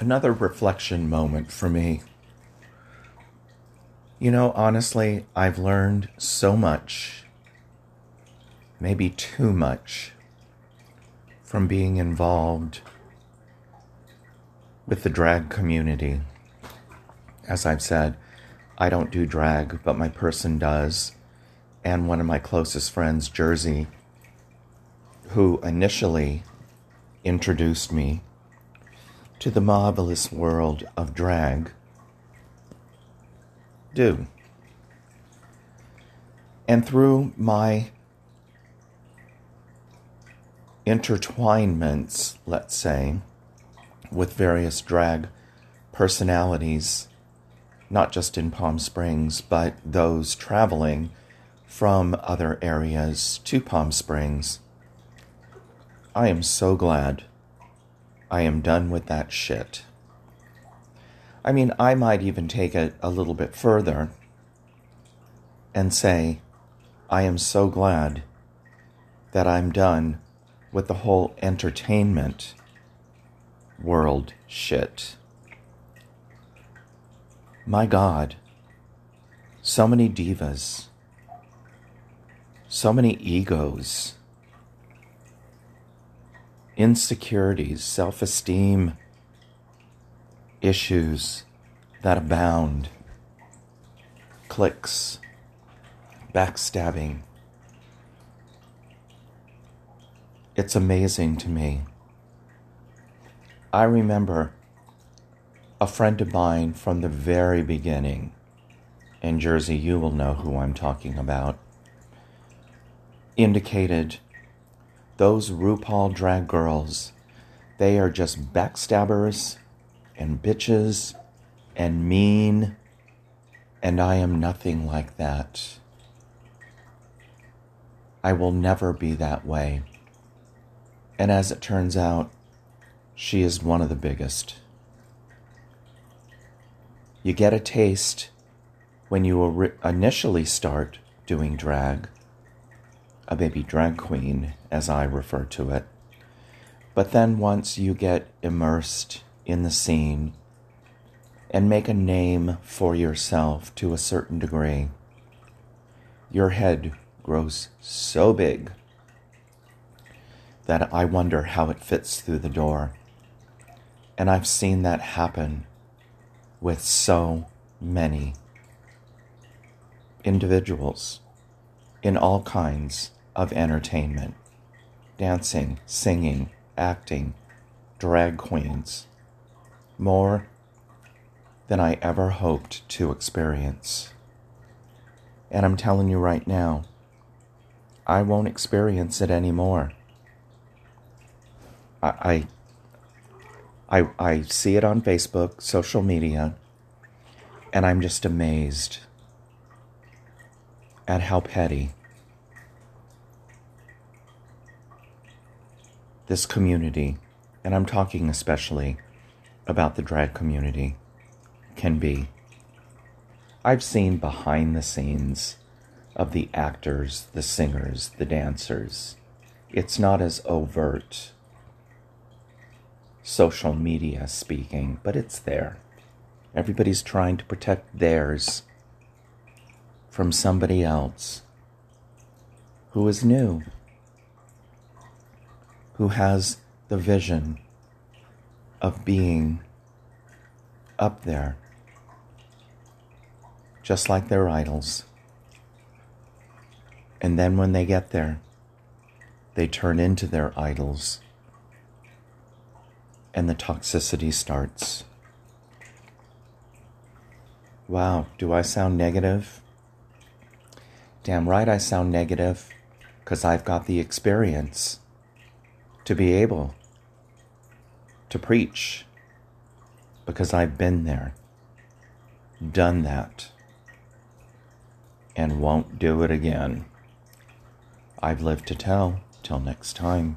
another reflection moment for me. You know, honestly, I've learned so much, maybe too much, from being involved with the drag community. As I've said, I don't do drag, but my person does. And one of my closest friends, Jersey, who initially introduced me to the marvelous world of drag do. And through my intertwinements, let's say, with various drag personalities, not just in Palm Springs, but those traveling from other areas to Palm Springs, I am so glad I am done with that shit. I mean, I might even take it a little bit further and say, I am so glad that I'm done with the whole entertainment world shit. My God, so many divas, so many egos insecurities, self esteem issues that abound, clicks, backstabbing. It's amazing to me. I remember a friend of mine from the very beginning, in Jersey, you will know who I'm talking about, indicated those RuPaul drag girls, they are just backstabbers and bitches and mean, and I am nothing like that. I will never be that way. And as it turns out, she is one of the biggest. You get a taste when you initially start doing drag a baby drag queen, as I refer to it. But then once you get immersed in the scene and make a name for yourself to a certain degree, your head grows so big that I wonder how it fits through the door. And I've seen that happen with so many individuals in all kinds of entertainment dancing, singing, acting, drag queens, more than I ever hoped to experience. And I'm telling you right now, I won't experience it anymore. I, I, I, I see it on Facebook, social media, and I'm just amazed at how petty this community, and I'm talking especially about the drag community, can be. I've seen behind the scenes of the actors, the singers, the dancers. It's not as overt, social media speaking, but it's there. Everybody's trying to protect theirs from somebody else who is new who has the vision of being up there, just like their idols. And then when they get there, they turn into their idols, and the toxicity starts. Wow, do I sound negative? Damn right I sound negative, because I've got the experience to be able to preach because I've been there, done that, and won't do it again. I've lived to tell. Till next time.